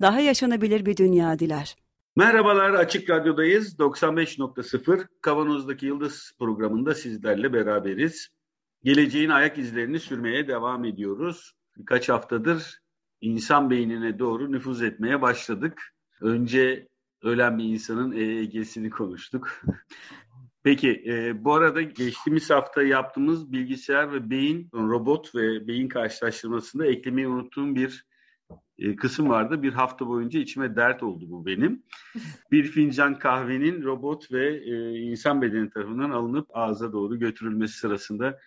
daha yaşanabilir bir dünya diler. Merhabalar, Açık Radyo'dayız. 95.0 Kavanoz'daki Yıldız programında sizlerle beraberiz. Geleceğin ayak izlerini sürmeye devam ediyoruz. Birkaç haftadır insan beynine doğru nüfuz etmeye başladık. Önce ölen bir insanın EEG'sini konuştuk. Peki, e, bu arada geçtiğimiz hafta yaptığımız bilgisayar ve beyin, robot ve beyin karşılaştırmasında eklemeyi unuttuğum bir e, kısım vardı. Bir hafta boyunca içime dert oldu bu benim. Bir fincan kahvenin robot ve e, insan bedeni tarafından alınıp ağza doğru götürülmesi sırasında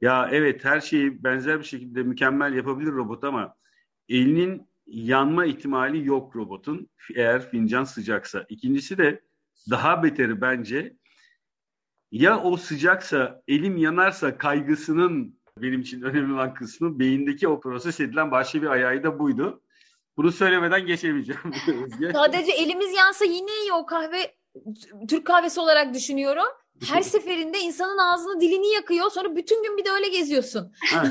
ya evet her şeyi benzer bir şekilde mükemmel yapabilir robot ama elinin yanma ihtimali yok robotun eğer fincan sıcaksa. İkincisi de daha beteri bence ya o sıcaksa elim yanarsa kaygısının benim için önemli olan kısmı beyindeki o proses edilen başka bir ayağı da buydu. Bunu söylemeden geçemeyeceğim. Sadece elimiz yansa yine iyi o kahve Türk kahvesi olarak düşünüyorum. Her seferinde insanın ağzını dilini yakıyor. Sonra bütün gün bir de öyle geziyorsun. Ha,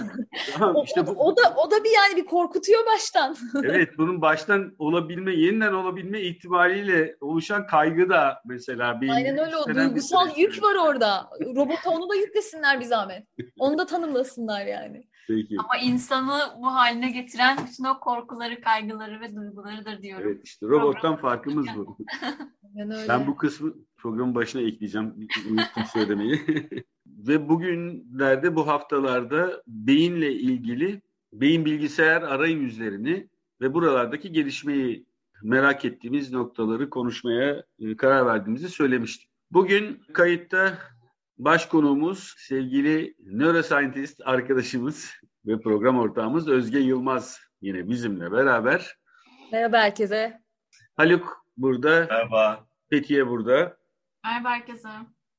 tamam, işte bu... o, o da o da bir yani bir korkutuyor baştan. evet, bunun baştan olabilme, yeniden olabilme ihtimaliyle oluşan kaygı da mesela bir Aynen öyle o duygusal yük var orada. Robota onu da yüklesinler bir zahmet. Onu da tanımlasınlar yani. Peki. Ama insanı bu haline getiren bütün o korkuları, kaygıları ve duygularıdır diyorum. Evet işte robottan farkımız bu. ben bu kısmı programın başına ekleyeceğim. Unuttum söylemeyi. ve bugünlerde bu haftalarda beyinle ilgili beyin bilgisayar arayüzlerini ve buralardaki gelişmeyi merak ettiğimiz noktaları konuşmaya e, karar verdiğimizi söylemiştik. Bugün kayıtta Baş konuğumuz sevgili neuroscientist arkadaşımız ve program ortağımız Özge Yılmaz yine bizimle beraber. Merhaba herkese. Haluk burada. Merhaba. Fethiye burada. Merhaba herkese.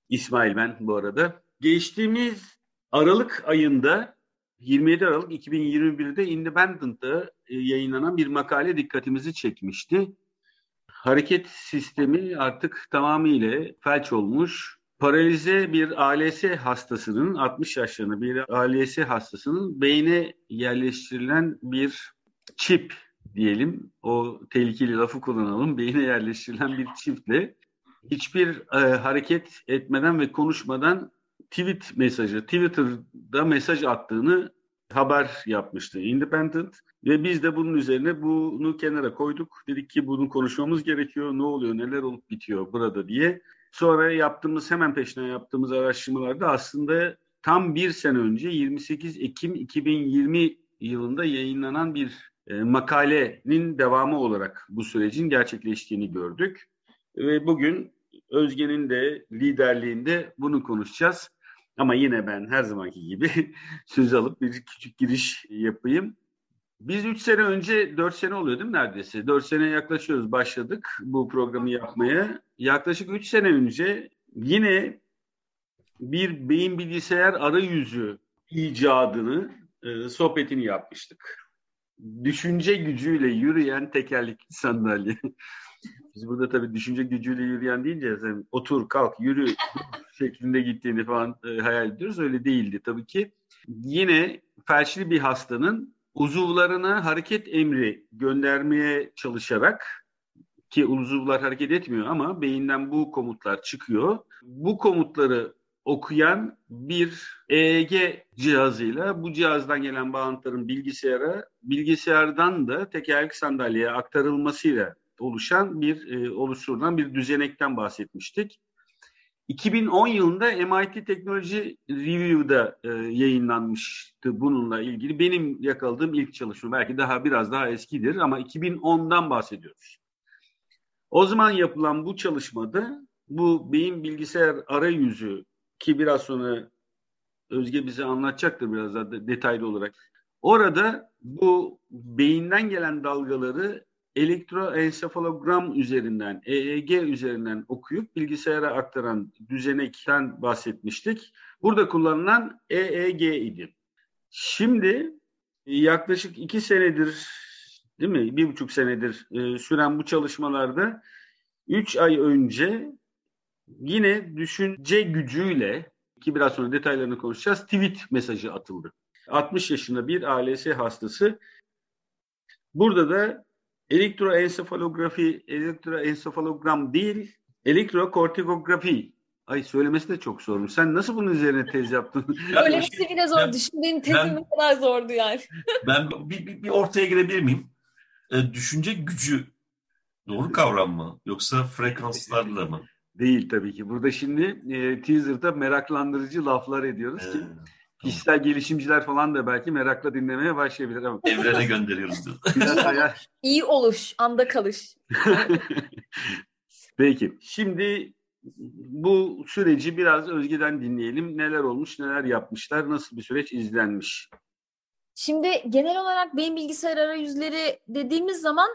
İsmail ben bu arada. Geçtiğimiz Aralık ayında 27 Aralık 2021'de Independent'ta e, yayınlanan bir makale dikkatimizi çekmişti. Hareket sistemi artık tamamıyla felç olmuş paralize bir ALS hastasının 60 yaşlarında bir ALS hastasının beyne yerleştirilen bir çip diyelim. O tehlikeli lafı kullanalım. Beyne yerleştirilen bir çiple hiçbir e, hareket etmeden ve konuşmadan tweet mesajı, Twitter'da mesaj attığını haber yapmıştı Independent ve biz de bunun üzerine bunu kenara koyduk. Dedik ki bunu konuşmamız gerekiyor. Ne oluyor, neler olup bitiyor burada diye. Sonra yaptığımız hemen peşine yaptığımız araştırmalarda aslında tam bir sene önce 28 Ekim 2020 yılında yayınlanan bir e, makalenin devamı olarak bu sürecin gerçekleştiğini gördük. Ve bugün Özge'nin de liderliğinde bunu konuşacağız. Ama yine ben her zamanki gibi söz alıp bir küçük giriş yapayım. Biz 3 sene önce, 4 sene oluyor değil mi neredeyse? 4 sene yaklaşıyoruz başladık bu programı yapmaya. Yaklaşık 3 sene önce yine bir beyin bilgisayar arayüzü icadını, e, sohbetini yapmıştık. Düşünce gücüyle yürüyen tekerlekli sandalye. Biz burada tabii düşünce gücüyle yürüyen deyince sen otur, kalk, yürü şeklinde gittiğini falan e, hayal ediyoruz. Öyle değildi tabii ki. Yine felçli bir hastanın uzuvlarına hareket emri göndermeye çalışarak ki uzuvlar hareket etmiyor ama beyinden bu komutlar çıkıyor. Bu komutları okuyan bir EEG cihazıyla bu cihazdan gelen bağıntıların bilgisayara, bilgisayardan da tekerlekli sandalyeye aktarılmasıyla oluşan bir e, oluşturulan bir düzenekten bahsetmiştik. 2010 yılında MIT Technology Review'da e, yayınlanmıştı bununla ilgili. Benim yakaladığım ilk çalışma belki daha biraz daha eskidir ama 2010'dan bahsediyoruz. O zaman yapılan bu çalışmada bu beyin bilgisayar arayüzü ki biraz sonra Özge bize anlatacaktır biraz daha detaylı olarak. Orada bu beyinden gelen dalgaları elektroensefalogram üzerinden, EEG üzerinden okuyup bilgisayara aktaran düzenekten bahsetmiştik. Burada kullanılan EEG idi. Şimdi yaklaşık iki senedir, değil mi? Bir buçuk senedir e, süren bu çalışmalarda üç ay önce yine düşünce gücüyle ki biraz sonra detaylarını konuşacağız tweet mesajı atıldı. 60 yaşında bir ALS hastası. Burada da elektroensefalografi, elektroensefalogram değil, elektrokortikografi. Ay söylemesi de çok zormuş. Sen nasıl bunun üzerine tez yaptın? Söylemesi bile zor. Ben, Düşündüğüm tezim ne kadar zordu yani. ben bir, bir, bir ortaya girebilir miyim? E, düşünce gücü doğru kavram mı? Yoksa frekanslarla mı? Değil tabii ki. Burada şimdi e, teaser'da meraklandırıcı laflar ediyoruz ki kişisel gelişimciler falan da belki merakla dinlemeye başlayabilir ama. Evrene gönderiyoruz İyi oluş, anda kalış. Peki. Şimdi bu süreci biraz Özge'den dinleyelim. Neler olmuş, neler yapmışlar, nasıl bir süreç izlenmiş? Şimdi genel olarak beyin bilgisayar arayüzleri dediğimiz zaman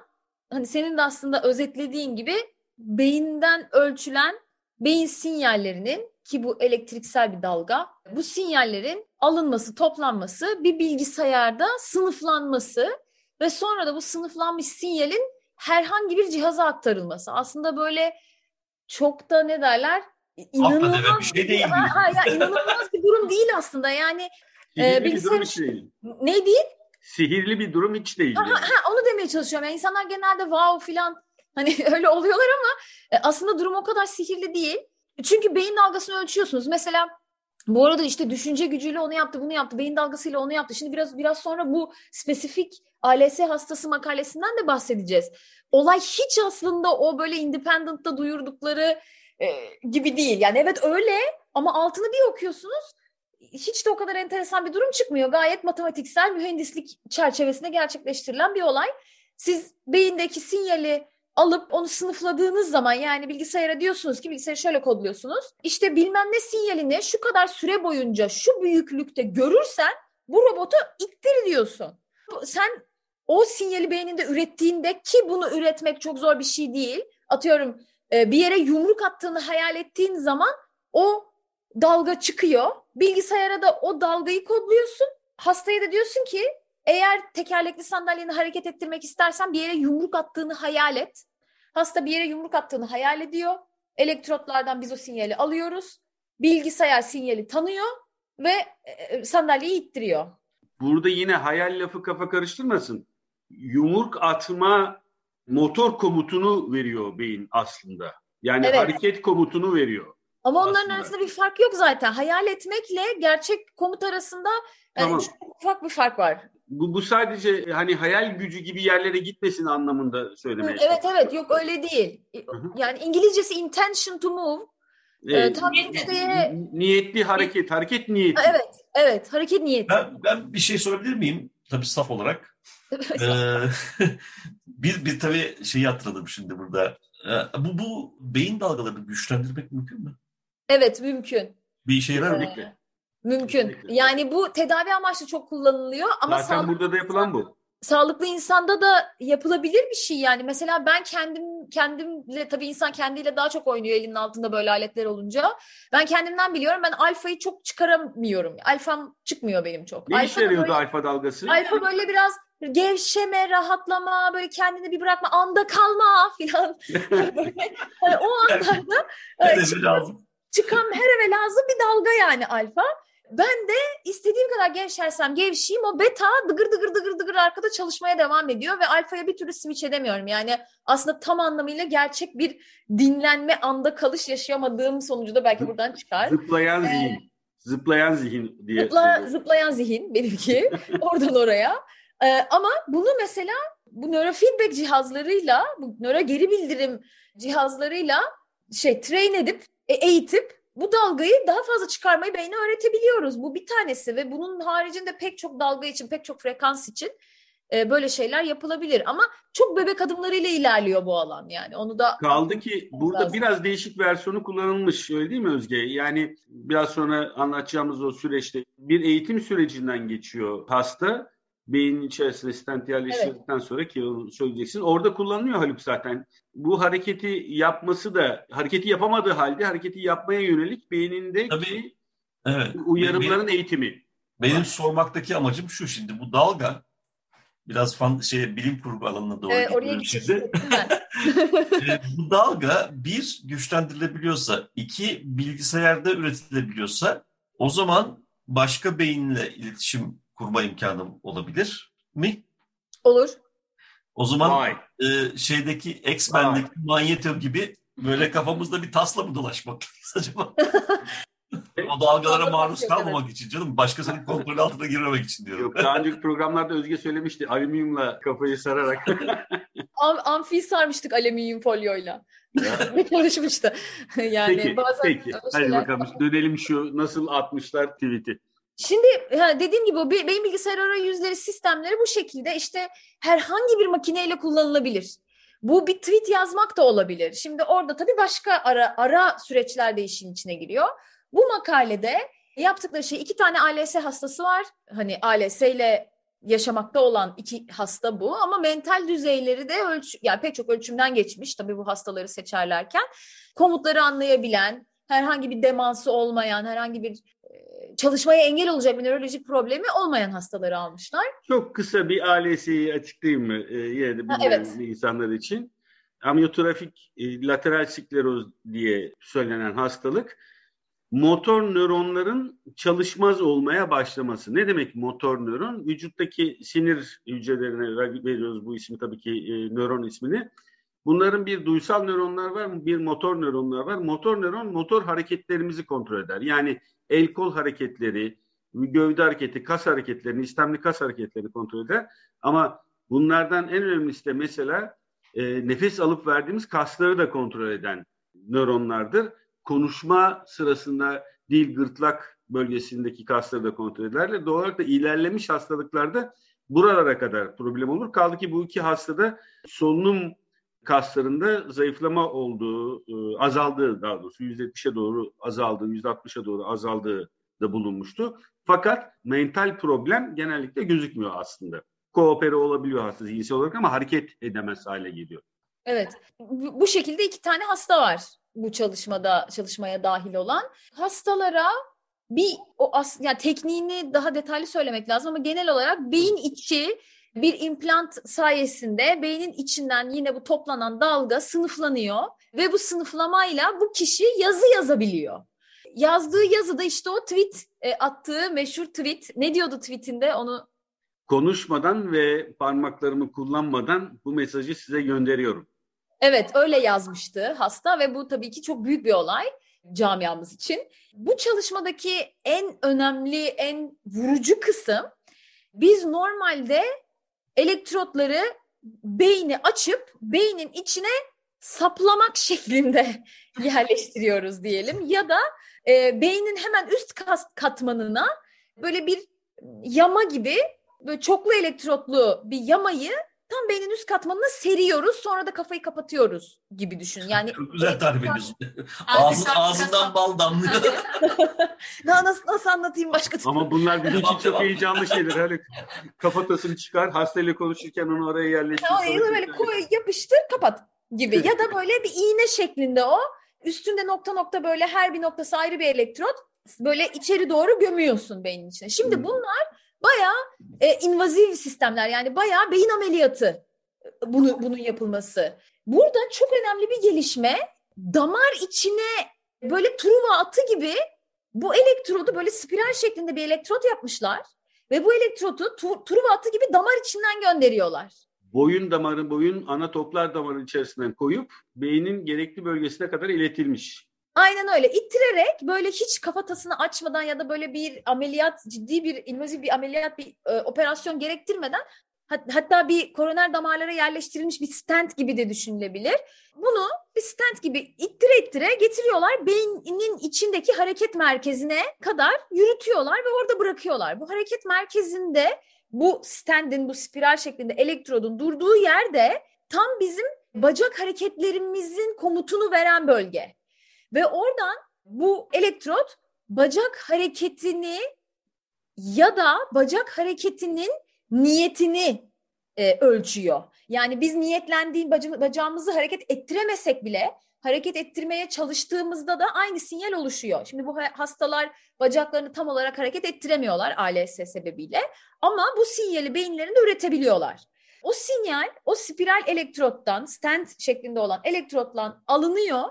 hani senin de aslında özetlediğin gibi beyinden ölçülen beyin sinyallerinin ki bu elektriksel bir dalga. Bu sinyallerin alınması, toplanması, bir bilgisayarda sınıflanması ve sonra da bu sınıflanmış sinyalin herhangi bir cihaza aktarılması. Aslında böyle çok da ne derler? İnanılmaz bir şey değil. Ha, ha, ya, inanılmaz bir durum değil aslında. Yani Sihirli e, bilgisayar... bir durum hiç değil. Ne değil? Sihirli bir durum hiç değil. Ha, yani. ha, onu demeye çalışıyorum. Yani insanlar genelde wow filan hani öyle oluyorlar ama e, aslında durum o kadar sihirli değil. Çünkü beyin dalgasını ölçüyorsunuz. Mesela bu arada işte düşünce gücüyle onu yaptı, bunu yaptı, beyin dalgasıyla onu yaptı. Şimdi biraz biraz sonra bu spesifik ALS hastası makalesinden de bahsedeceğiz. Olay hiç aslında o böyle independent'ta duyurdukları e, gibi değil. Yani evet öyle ama altını bir okuyorsunuz hiç de o kadar enteresan bir durum çıkmıyor. Gayet matematiksel mühendislik çerçevesinde gerçekleştirilen bir olay. Siz beyindeki sinyali alıp onu sınıfladığınız zaman yani bilgisayara diyorsunuz ki bilgisayarı şöyle kodluyorsunuz. İşte bilmem ne sinyalini şu kadar süre boyunca şu büyüklükte görürsen bu robotu ittir diyorsun. Sen o sinyali beyninde ürettiğinde ki bunu üretmek çok zor bir şey değil. Atıyorum e, bir yere yumruk attığını hayal ettiğin zaman o dalga çıkıyor. Bilgisayara da o dalgayı kodluyorsun. Hastaya da diyorsun ki eğer tekerlekli sandalyeni hareket ettirmek istersen bir yere yumruk attığını hayal et. Hasta bir yere yumruk attığını hayal ediyor. Elektrotlardan biz o sinyali alıyoruz. Bilgisayar sinyali tanıyor ve e, e, sandalyeyi ittiriyor. Burada yine hayal lafı kafa karıştırmasın. Yumruk atma motor komutunu veriyor beyin aslında. Yani evet. hareket komutunu veriyor. Ama onların aslında. arasında bir fark yok zaten. Hayal etmekle gerçek komut arasında yani tamam. çok ufak bir fark var. Bu, bu sadece hani hayal gücü gibi yerlere gitmesin anlamında söylemeye Evet evet yok öyle değil. Hı-hı. Yani İngilizcesi intention to move. Ee, tam işte... Niyetli hareket, hareket niyeti. Evet, evet hareket niyeti. Ben, ben bir şey sorabilir miyim? Tabii saf olarak. ee, bir, bir tabii şeyi hatırladım şimdi burada. Ee, bu, bu beyin dalgalarını güçlendirmek mümkün mü? Evet mümkün. Bir işe yarar mı? Ee, mümkün. Yani bu tedavi amaçlı çok kullanılıyor ama zaten burada da yapılan bu. Sağlıklı insanda da yapılabilir bir şey yani. Mesela ben kendim kendimle tabii insan kendiyle daha çok oynuyor elinin altında böyle aletler olunca. Ben kendimden biliyorum. Ben alfayı çok çıkaramıyorum. Alfam çıkmıyor benim çok. Ne alfa işe yarıyordu böyle, alfa dalgası? Alfa böyle biraz gevşeme, rahatlama, böyle kendini bir bırakma, anda kalma filan. böyle, yani o anlarda lazım çıkan her eve lazım bir dalga yani alfa. Ben de istediğim kadar gevşersem gevşeyim o beta dıgır dıgır dıgır dıgır arkada çalışmaya devam ediyor ve alfaya bir türlü switch edemiyorum. Yani aslında tam anlamıyla gerçek bir dinlenme anda kalış yaşayamadığım sonucu da belki buradan çıkar. Zıplayan ee, zihin. Zıplayan zihin diye. Zıpla, zıplayan zihin benimki oradan oraya. Ee, ama bunu mesela bu nörofeedback cihazlarıyla, bu nöro geri bildirim cihazlarıyla şey train edip e, eğitip bu dalgayı daha fazla çıkarmayı beyne öğretebiliyoruz. Bu bir tanesi ve bunun haricinde pek çok dalga için, pek çok frekans için e, böyle şeyler yapılabilir. Ama çok bebek adımlarıyla ilerliyor bu alan yani. Onu da kaldı ki burada lazım. biraz değişik versiyonu kullanılmış öyle değil mi Özge? Yani biraz sonra anlatacağımız o süreçte bir eğitim sürecinden geçiyor hasta beynin içerisine stent yerleştirdikten evet. sonra ki onu söyleyeceksin. Orada kullanılıyor Haluk zaten. Bu hareketi yapması da hareketi yapamadığı halde hareketi yapmaya yönelik beynindeki Tabii, evet. uyarımların benim, eğitimi. Benim sormaktaki amacım şu şimdi bu dalga biraz fan, şey bilim kurgu alanına doğru ee, oraya şimdi. bu dalga bir güçlendirilebiliyorsa, iki bilgisayarda üretilebiliyorsa o zaman başka beyinle iletişim kurma imkanım olabilir mi? Olur. O zaman e, şeydeki X-Men'deki Magneto gibi böyle kafamızda bir tasla mı dolaşmak acaba? o dalgalara maruz kalmamak için canım. Başkasının kontrol altına girmemek için diyorum. Yok daha önceki programlarda Özge söylemişti. Alüminyumla kafayı sararak. Am amfi sarmıştık alüminyum folyoyla. Ne çalışmıştı. yani peki, bazen peki. Hadi bakalım dönelim şu nasıl atmışlar tweet'i. Şimdi dediğim gibi o beyin bilgisayar arayüzleri sistemleri bu şekilde işte herhangi bir makineyle kullanılabilir. Bu bir tweet yazmak da olabilir. Şimdi orada tabii başka ara, ara süreçler de işin içine giriyor. Bu makalede yaptıkları şey iki tane ALS hastası var. Hani ALS ile yaşamakta olan iki hasta bu ama mental düzeyleri de ölç yani pek çok ölçümden geçmiş tabii bu hastaları seçerlerken komutları anlayabilen, herhangi bir demansı olmayan, herhangi bir çalışmaya engel olacak bir nörolojik problemi olmayan hastaları almışlar. Çok kısa bir ALS'yi açıklayayım mı yine de bilmeyen evet. insanlar için? Amyotrafik e, lateral skleroz diye söylenen hastalık motor nöronların çalışmaz olmaya başlaması. Ne demek motor nöron? Vücuttaki sinir hücrelerine veriyoruz bu ismi tabii ki e, nöron ismini. Bunların bir duysal nöronlar var, bir motor nöronlar var. Motor nöron motor hareketlerimizi kontrol eder. Yani el kol hareketleri, gövde hareketi, kas hareketlerini, istemli kas hareketlerini kontrol eder. Ama bunlardan en önemlisi de mesela e, nefes alıp verdiğimiz kasları da kontrol eden nöronlardır. Konuşma sırasında dil, gırtlak bölgesindeki kasları da kontrol ederler. Doğal olarak da ilerlemiş hastalıklarda buralara kadar problem olur. Kaldı ki bu iki hastada solunum kaslarında zayıflama olduğu, e, azaldığı daha doğrusu %70'e doğru azaldığı, %60'a doğru azaldığı da bulunmuştu. Fakat mental problem genellikle gözükmüyor aslında. Koopere olabiliyor hasta zihinsel olarak ama hareket edemez hale geliyor. Evet. Bu şekilde iki tane hasta var bu çalışmada çalışmaya dahil olan. Hastalara bir o as yani tekniğini daha detaylı söylemek lazım ama genel olarak beyin içi bir implant sayesinde beynin içinden yine bu toplanan dalga sınıflanıyor ve bu sınıflamayla bu kişi yazı yazabiliyor. Yazdığı yazıda işte o tweet e, attığı meşhur tweet ne diyordu tweetinde onu konuşmadan ve parmaklarımı kullanmadan bu mesajı size gönderiyorum. Evet öyle yazmıştı hasta ve bu tabii ki çok büyük bir olay camiamız için. Bu çalışmadaki en önemli, en vurucu kısım biz normalde elektrotları beyni açıp beynin içine saplamak şeklinde yerleştiriyoruz diyelim. Ya da e, beynin hemen üst katmanına böyle bir yama gibi böyle çoklu elektrotlu bir yamayı tam beynin üst katmanına seriyoruz sonra da kafayı kapatıyoruz gibi düşün. Yani Çok güzel tarif ediyorsun. Ağzın, ağzından bal damlıyor. Daha nasıl, nasıl anlatayım başka türlü? Ama bunlar bizim için çok heyecanlı şeyler. Hani kafatasını çıkar, hastayla konuşurken onu oraya yerleştir. Oraya böyle koy, yapıştır, kapat gibi. ya da böyle bir iğne şeklinde o. Üstünde nokta nokta böyle her bir noktası ayrı bir elektrot. Böyle içeri doğru gömüyorsun beynin içine. Şimdi hmm. bunlar bayağı e, invaziv sistemler yani bayağı beyin ameliyatı e, bunu, bunun yapılması. Burada çok önemli bir gelişme damar içine böyle truva atı gibi bu elektrodu böyle spiral şeklinde bir elektrot yapmışlar ve bu elektrodu tu, truva atı gibi damar içinden gönderiyorlar. Boyun damarı, boyun ana toplar damarı içerisinden koyup beynin gerekli bölgesine kadar iletilmiş. Aynen öyle. İttirerek böyle hiç kafatasını açmadan ya da böyle bir ameliyat, ciddi bir invaziv bir ameliyat, bir e, operasyon gerektirmeden hatta bir koroner damarlara yerleştirilmiş bir stent gibi de düşünülebilir. Bunu bir stent gibi ittire ittire getiriyorlar. Beynin içindeki hareket merkezine kadar yürütüyorlar ve orada bırakıyorlar. Bu hareket merkezinde bu stendin, bu spiral şeklinde elektrodun durduğu yerde tam bizim bacak hareketlerimizin komutunu veren bölge. Ve oradan bu elektrot bacak hareketini ya da bacak hareketinin niyetini e, ölçüyor. Yani biz niyetlendiğim bacağımızı hareket ettiremesek bile hareket ettirmeye çalıştığımızda da aynı sinyal oluşuyor. Şimdi bu hastalar bacaklarını tam olarak hareket ettiremiyorlar ALS sebebiyle ama bu sinyali beyinlerinde üretebiliyorlar. O sinyal o spiral elektrottan stent şeklinde olan elektrottan alınıyor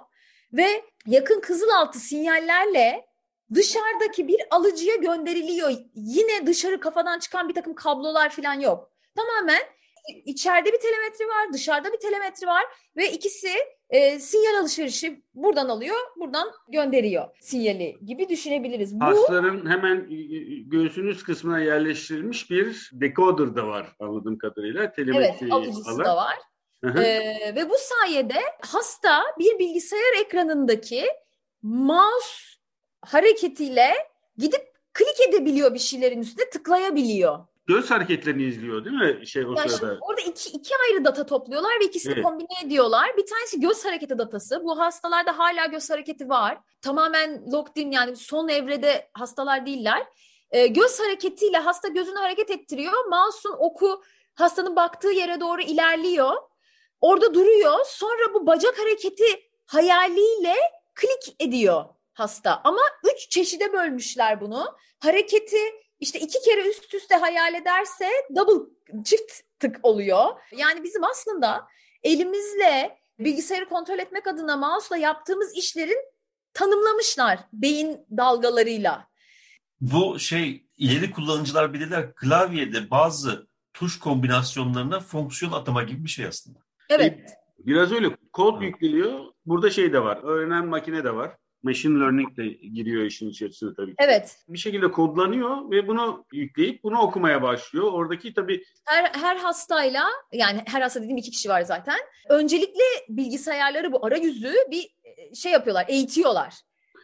ve yakın kızılaltı sinyallerle dışarıdaki bir alıcıya gönderiliyor. Yine dışarı kafadan çıkan bir takım kablolar falan yok. Tamamen içeride bir telemetri var, dışarıda bir telemetri var ve ikisi e, sinyal alışverişi buradan alıyor, buradan gönderiyor sinyali gibi düşünebiliriz. Bu, Hastaların hemen göğsünüz kısmına yerleştirilmiş bir decoder da var anladığım kadarıyla. Telemetri evet, alıcısı alan. da var. Ee, ve bu sayede hasta bir bilgisayar ekranındaki mouse hareketiyle gidip klik edebiliyor bir şeylerin üstüne tıklayabiliyor göz hareketlerini izliyor değil mi şey o ya sırada? Orada iki, iki ayrı data topluyorlar ve ikisini evet. kombine ediyorlar. Bir tanesi göz hareketi datası. Bu hastalarda hala göz hareketi var. Tamamen locked in yani son evrede hastalar değiller. Ee, göz hareketiyle hasta gözünü hareket ettiriyor. Mouse'un oku hastanın baktığı yere doğru ilerliyor. Orada duruyor. Sonra bu bacak hareketi hayaliyle klik ediyor hasta. Ama üç çeşide bölmüşler bunu. Hareketi işte iki kere üst üste hayal ederse double çift tık oluyor. Yani bizim aslında elimizle bilgisayarı kontrol etmek adına mouse'la yaptığımız işlerin tanımlamışlar beyin dalgalarıyla. Bu şey ileri kullanıcılar bilirler klavyede bazı tuş kombinasyonlarına fonksiyon atama gibi bir şey aslında. Evet. Biraz öyle kod yükleniyor. Burada şey de var. Öğrenen makine de var machine learning de giriyor işin içerisine tabii ki. Evet. Bir şekilde kodlanıyor ve bunu yükleyip bunu okumaya başlıyor. Oradaki tabii... Her, her hastayla yani her hasta dediğim iki kişi var zaten. Öncelikle bilgisayarları bu arayüzü bir e, şey yapıyorlar, eğitiyorlar.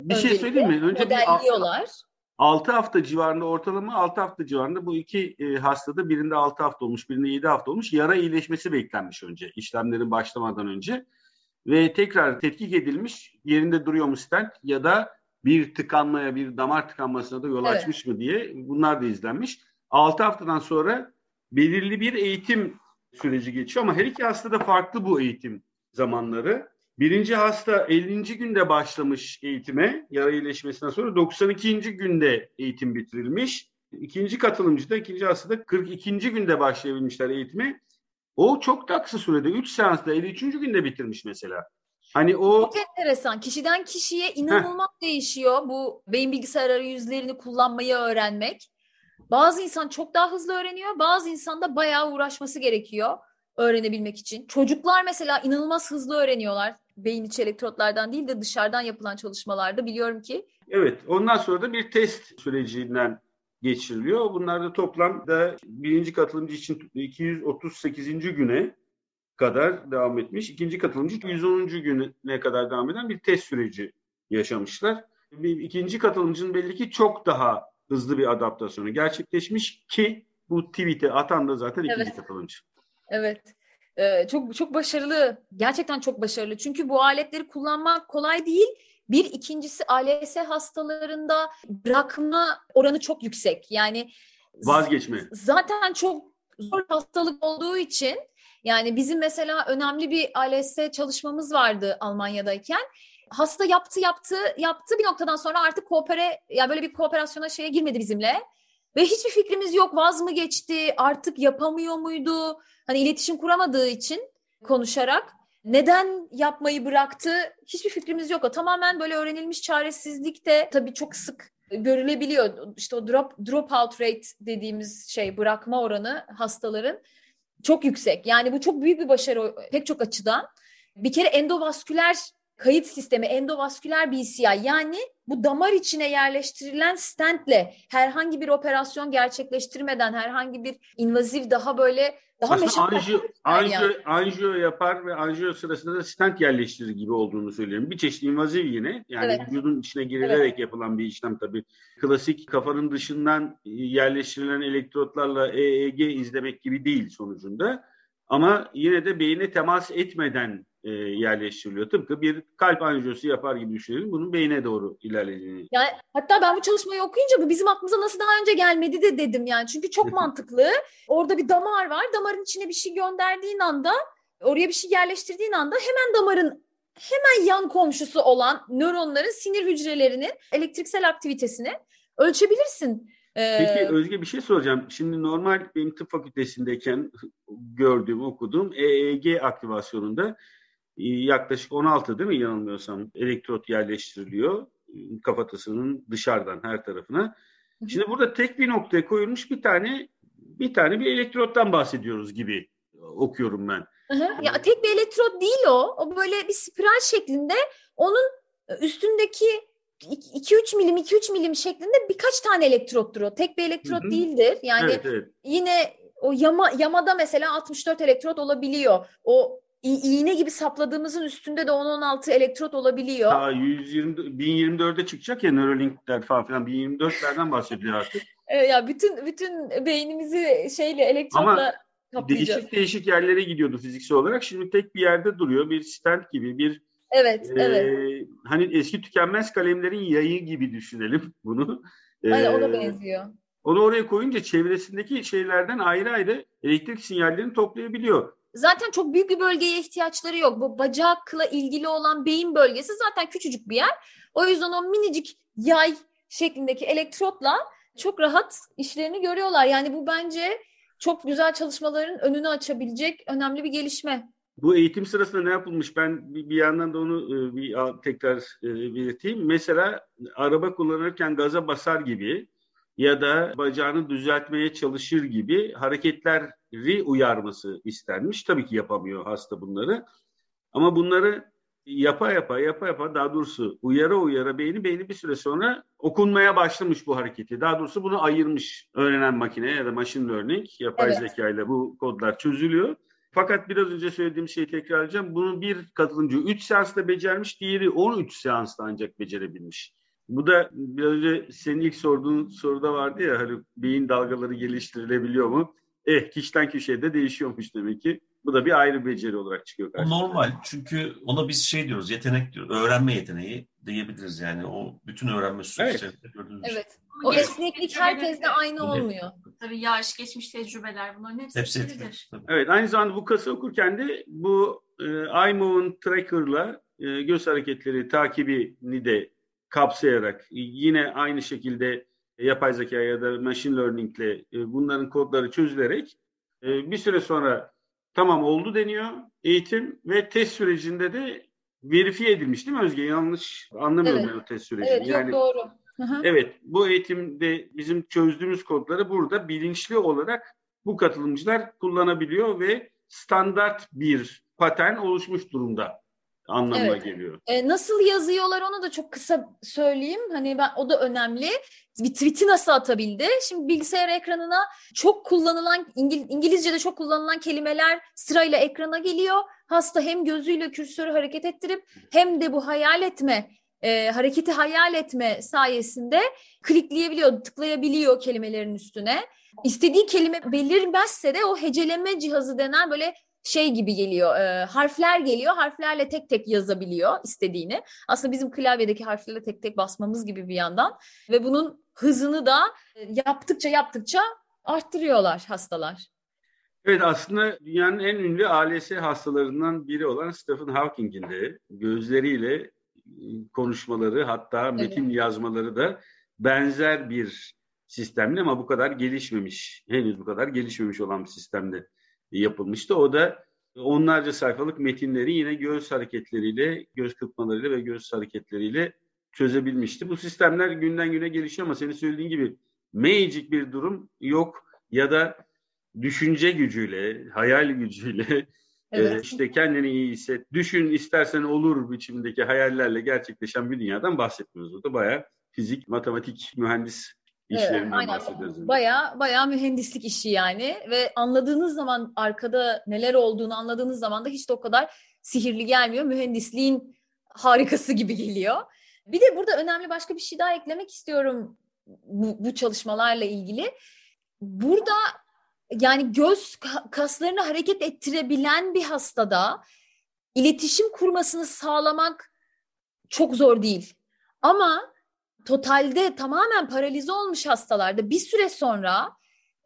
Bir şey Öncelikle, şey söyleyeyim mi? Önce modelliyorlar. Bir, 6 hafta civarında ortalama 6 hafta civarında bu iki e, hastada birinde 6 hafta olmuş birinde 7 hafta olmuş yara iyileşmesi beklenmiş önce işlemlerin başlamadan önce ve tekrar tetkik edilmiş yerinde duruyor mu stent ya da bir tıkanmaya bir damar tıkanmasına da yol evet. açmış mı diye bunlar da izlenmiş. 6 haftadan sonra belirli bir eğitim süreci geçiyor ama her iki hasta da farklı bu eğitim zamanları. Birinci hasta 50. günde başlamış eğitime, yara iyileşmesinden sonra 92. günde eğitim bitirilmiş. İkinci katılımcı da, ikinci hasta da 42. günde başlayabilmişler eğitime. O çok da kısa sürede 3 seansta 53. günde bitirmiş mesela. Hani o çok enteresan. Kişiden kişiye inanılmaz Heh. değişiyor bu beyin bilgisayar arayüzlerini kullanmayı öğrenmek. Bazı insan çok daha hızlı öğreniyor. Bazı insan da bayağı uğraşması gerekiyor öğrenebilmek için. Çocuklar mesela inanılmaz hızlı öğreniyorlar. Beyin içi elektrotlardan değil de dışarıdan yapılan çalışmalarda biliyorum ki. Evet. Ondan sonra da bir test sürecinden geçiriliyor. Bunlar da toplamda birinci katılımcı için 238. güne kadar devam etmiş. İkinci katılımcı 110. güne kadar devam eden bir test süreci yaşamışlar. İkinci katılımcının belli ki çok daha hızlı bir adaptasyonu gerçekleşmiş ki bu tweet'e atan da zaten ikinci evet. katılımcı. Evet. Ee, çok çok başarılı. Gerçekten çok başarılı. Çünkü bu aletleri kullanmak kolay değil bir ikincisi ALS hastalarında bırakma oranı çok yüksek. Yani vazgeçme. Zaten çok zor hastalık olduğu için yani bizim mesela önemli bir ALS çalışmamız vardı Almanya'dayken. Hasta yaptı yaptı yaptı bir noktadan sonra artık koopere ya yani böyle bir kooperasyona şeye girmedi bizimle. Ve hiçbir fikrimiz yok vaz mı geçti artık yapamıyor muydu? Hani iletişim kuramadığı için konuşarak neden yapmayı bıraktı hiçbir fikrimiz yok. O tamamen böyle öğrenilmiş çaresizlik de tabii çok sık görülebiliyor. İşte o drop dropout rate dediğimiz şey bırakma oranı hastaların çok yüksek. Yani bu çok büyük bir başarı pek çok açıdan. Bir kere endovasküler kayıt sistemi, endovasküler BCI yani bu damar içine yerleştirilen stentle herhangi bir operasyon gerçekleştirmeden herhangi bir invaziv daha böyle daha Aslında anjiyo, anjiyo, yani. anjiyo yapar ve anjiyo sırasında da stent yerleştirir gibi olduğunu söylüyorum. Bir çeşit invaziv yine. Yani evet. vücudun içine girilerek evet. yapılan bir işlem tabii. Klasik kafanın dışından yerleştirilen elektrotlarla EEG izlemek gibi değil sonucunda. Ama yine de beyine temas etmeden e, yerleştiriliyor. Tıpkı bir kalp anjiyosu yapar gibi düşünelim. Bunun beyine doğru ilerlediğini. Yani hatta ben bu çalışmayı okuyunca bu bizim aklımıza nasıl daha önce gelmedi de dedim yani. Çünkü çok mantıklı. Orada bir damar var. Damarın içine bir şey gönderdiğin anda, oraya bir şey yerleştirdiğin anda hemen damarın hemen yan komşusu olan nöronların sinir hücrelerinin elektriksel aktivitesini ölçebilirsin. Ee, Peki Özge bir şey soracağım. Şimdi normal benim tıp fakültesindeyken gördüğüm, okuduğum EEG aktivasyonunda e, yaklaşık 16 değil mi yanılmıyorsam elektrot yerleştiriliyor kafatasının dışarıdan her tarafına. Şimdi burada tek bir noktaya koyulmuş bir tane bir tane bir elektrottan bahsediyoruz gibi okuyorum ben. Hı hı. Ya tek bir elektrot değil o. O böyle bir spiral şeklinde onun üstündeki 2-3 milim 2-3 milim şeklinde birkaç tane elektrottur o. Tek bir elektrot Hı-hı. değildir. Yani evet, evet. yine o yama yamada mesela 64 elektrot olabiliyor. O iğne gibi sapladığımızın üstünde de 10-16 elektrot olabiliyor. Ha, 120 1024'e çıkacak ya Neuralink'ler falan filan 1024'lerden bahsediyor artık. Evet, ya bütün bütün beynimizi şeyle elektrotla Ama kaplayacağız. değişik değişik yerlere gidiyordu fiziksel olarak. Şimdi tek bir yerde duruyor. Bir stent gibi, bir Evet, ee, evet. Hani eski tükenmez kalemlerin yayı gibi düşünelim bunu. Aynen ona benziyor. Onu oraya koyunca çevresindeki şeylerden ayrı ayrı elektrik sinyallerini toplayabiliyor. Zaten çok büyük bir bölgeye ihtiyaçları yok. Bu bacakla ilgili olan beyin bölgesi zaten küçücük bir yer. O yüzden o minicik yay şeklindeki elektrotla çok rahat işlerini görüyorlar. Yani bu bence çok güzel çalışmaların önünü açabilecek önemli bir gelişme. Bu eğitim sırasında ne yapılmış? Ben bir yandan da onu e, bir tekrar e, belirteyim. Mesela araba kullanırken gaza basar gibi ya da bacağını düzeltmeye çalışır gibi hareketleri uyarması istenmiş. Tabii ki yapamıyor hasta bunları. Ama bunları yapa yapa yapa yapa daha doğrusu uyara uyara beyni beyni bir süre sonra okunmaya başlamış bu hareketi. Daha doğrusu bunu ayırmış öğrenen makine ya da machine learning yapay evet. zeka ile bu kodlar çözülüyor. Fakat biraz önce söylediğim şeyi tekrarlayacağım. Bunu bir katılımcı 3 seansta becermiş, diğeri 13 seansta ancak becerebilmiş. Bu da biraz önce senin ilk sorduğun soruda vardı ya hani beyin dalgaları geliştirilebiliyor mu? Eh kişiden kişiye de değişiyormuş demek ki. Bu da bir ayrı beceri olarak çıkıyor karşımıza. Normal çünkü ona biz şey diyoruz yetenek diyoruz. Öğrenme yeteneği diyebiliriz yani. O bütün öğrenme süreci evet. gördüğümüz Evet. Şey. O esneklik herkeste aynı olmuyor. Tabii yaş, geçmiş tecrübeler bunların hepsi, hepsi etkilir. Evet aynı zamanda bu kası okurken de bu e, iMove'un tracker'la e, göz hareketleri takibini de kapsayarak yine aynı şekilde yapay zeka ya da machine learning ile e, bunların kodları çözülerek e, bir süre sonra tamam oldu deniyor eğitim ve test sürecinde de verifiye edilmiş değil mi Özge? Yanlış anlamıyorum evet. ben o test sürecini. Evet yani, doğru. Evet bu eğitimde bizim çözdüğümüz kodları burada bilinçli olarak bu katılımcılar kullanabiliyor ve standart bir patern oluşmuş durumda anlamına evet. geliyor. E, nasıl yazıyorlar onu da çok kısa söyleyeyim. Hani ben o da önemli. Bir tweet'i nasıl atabildi? Şimdi bilgisayar ekranına çok kullanılan İngil, İngilizce'de çok kullanılan kelimeler sırayla ekrana geliyor. Hasta hem gözüyle kürsörü hareket ettirip hem de bu hayal etme e, hareketi hayal etme sayesinde klikleyebiliyor, tıklayabiliyor kelimelerin üstüne. İstediği kelime belirmezse de o heceleme cihazı denen böyle şey gibi geliyor, e, harfler geliyor, harflerle tek tek yazabiliyor istediğini. Aslında bizim klavyedeki harflerle tek tek basmamız gibi bir yandan ve bunun hızını da e, yaptıkça yaptıkça arttırıyorlar hastalar. Evet aslında dünyanın en ünlü ALS hastalarından biri olan Stephen Hawking'in de gözleriyle konuşmaları hatta metin evet. yazmaları da benzer bir sistemle ama bu kadar gelişmemiş, henüz bu kadar gelişmemiş olan bir sistemde yapılmıştı. O da onlarca sayfalık metinleri yine göz hareketleriyle, göz kırpmalarıyla ve göz hareketleriyle çözebilmişti. Bu sistemler günden güne gelişiyor ama senin söylediğin gibi magic bir durum yok ya da düşünce gücüyle, hayal gücüyle Evet. Ee, işte kendini iyi hisset, düşün istersen olur biçimindeki hayallerle gerçekleşen bir dünyadan bahsetmiyoruz. Burada bayağı fizik, matematik, mühendis işlerinden evet, bahsediyoruz. Baya baya mühendislik işi yani ve anladığınız zaman arkada neler olduğunu anladığınız zaman da hiç de o kadar sihirli gelmiyor. Mühendisliğin harikası gibi geliyor. Bir de burada önemli başka bir şey daha eklemek istiyorum bu, bu çalışmalarla ilgili. Burada yani göz kaslarını hareket ettirebilen bir hastada iletişim kurmasını sağlamak çok zor değil. Ama totalde tamamen paralize olmuş hastalarda bir süre sonra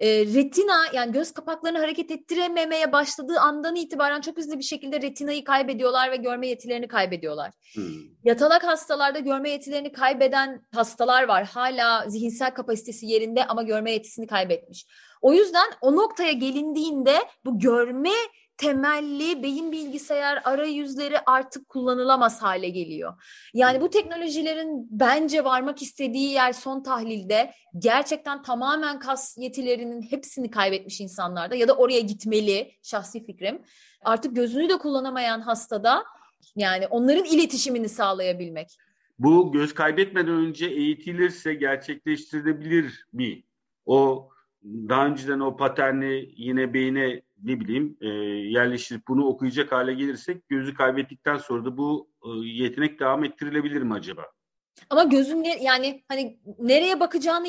e, retina yani göz kapaklarını hareket ettirememeye başladığı andan itibaren çok hızlı bir şekilde retinayı kaybediyorlar ve görme yetilerini kaybediyorlar. Hmm. Yatalak hastalarda görme yetilerini kaybeden hastalar var. Hala zihinsel kapasitesi yerinde ama görme yetisini kaybetmiş. O yüzden o noktaya gelindiğinde bu görme temelli beyin bilgisayar arayüzleri artık kullanılamaz hale geliyor. Yani bu teknolojilerin bence varmak istediği yer son tahlilde gerçekten tamamen kas yetilerinin hepsini kaybetmiş insanlarda ya da oraya gitmeli şahsi fikrim. Artık gözünü de kullanamayan hastada yani onların iletişimini sağlayabilmek. Bu göz kaybetmeden önce eğitilirse gerçekleştirilebilir mi? O daha önceden o paterni yine beyine ne bileyim e, yerleştirip bunu okuyacak hale gelirsek gözü kaybettikten sonra da bu e, yetenek devam ettirilebilir mi acaba? Ama gözün ne, yani hani nereye bakacağını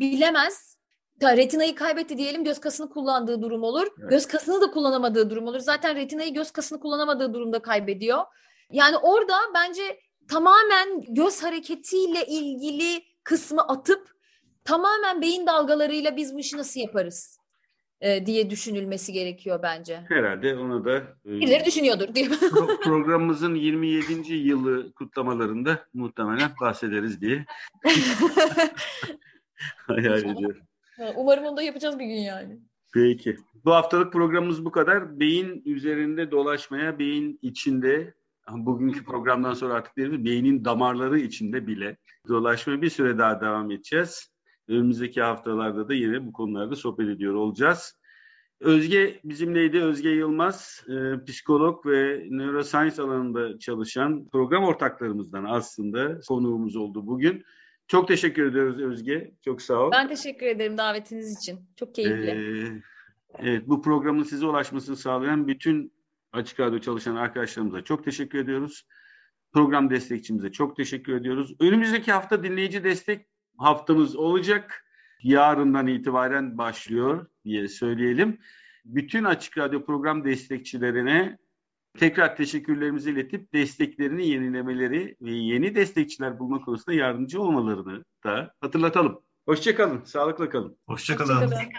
bilemez. Retinayı kaybetti diyelim göz kasını kullandığı durum olur. Evet. Göz kasını da kullanamadığı durum olur. Zaten retinayı göz kasını kullanamadığı durumda kaybediyor. Yani orada bence tamamen göz hareketiyle ilgili kısmı atıp tamamen beyin dalgalarıyla biz bu işi nasıl yaparız? E, diye düşünülmesi gerekiyor bence. Herhalde onu da e, birileri düşünüyordur diye. pro- programımızın 27. yılı kutlamalarında muhtemelen bahsederiz diye hayal ediyorum. Umarım onu da yapacağız bir gün yani. Peki. Bu haftalık programımız bu kadar. Beyin üzerinde dolaşmaya, beyin içinde, bugünkü programdan sonra artık değil mi, beynin damarları içinde bile dolaşmaya bir süre daha devam edeceğiz. Önümüzdeki haftalarda da yine bu konularda sohbet ediyor olacağız. Özge bizimleydi. Özge Yılmaz, e, psikolog ve neuroscience alanında çalışan program ortaklarımızdan aslında konuğumuz oldu bugün. Çok teşekkür ediyoruz Özge. Çok sağ ol. Ben teşekkür ederim davetiniz için. Çok keyifli. Ee, evet, bu programın size ulaşmasını sağlayan bütün Açık Radyo çalışan arkadaşlarımıza çok teşekkür ediyoruz. Program destekçimize çok teşekkür ediyoruz. Önümüzdeki hafta dinleyici destek haftamız olacak. Yarından itibaren başlıyor diye söyleyelim. Bütün Açık Radyo program destekçilerine tekrar teşekkürlerimizi iletip desteklerini yenilemeleri ve yeni destekçiler bulma konusunda yardımcı olmalarını da hatırlatalım. Hoşçakalın, sağlıkla kalın. Hoşçakalın. Hoşçakalın.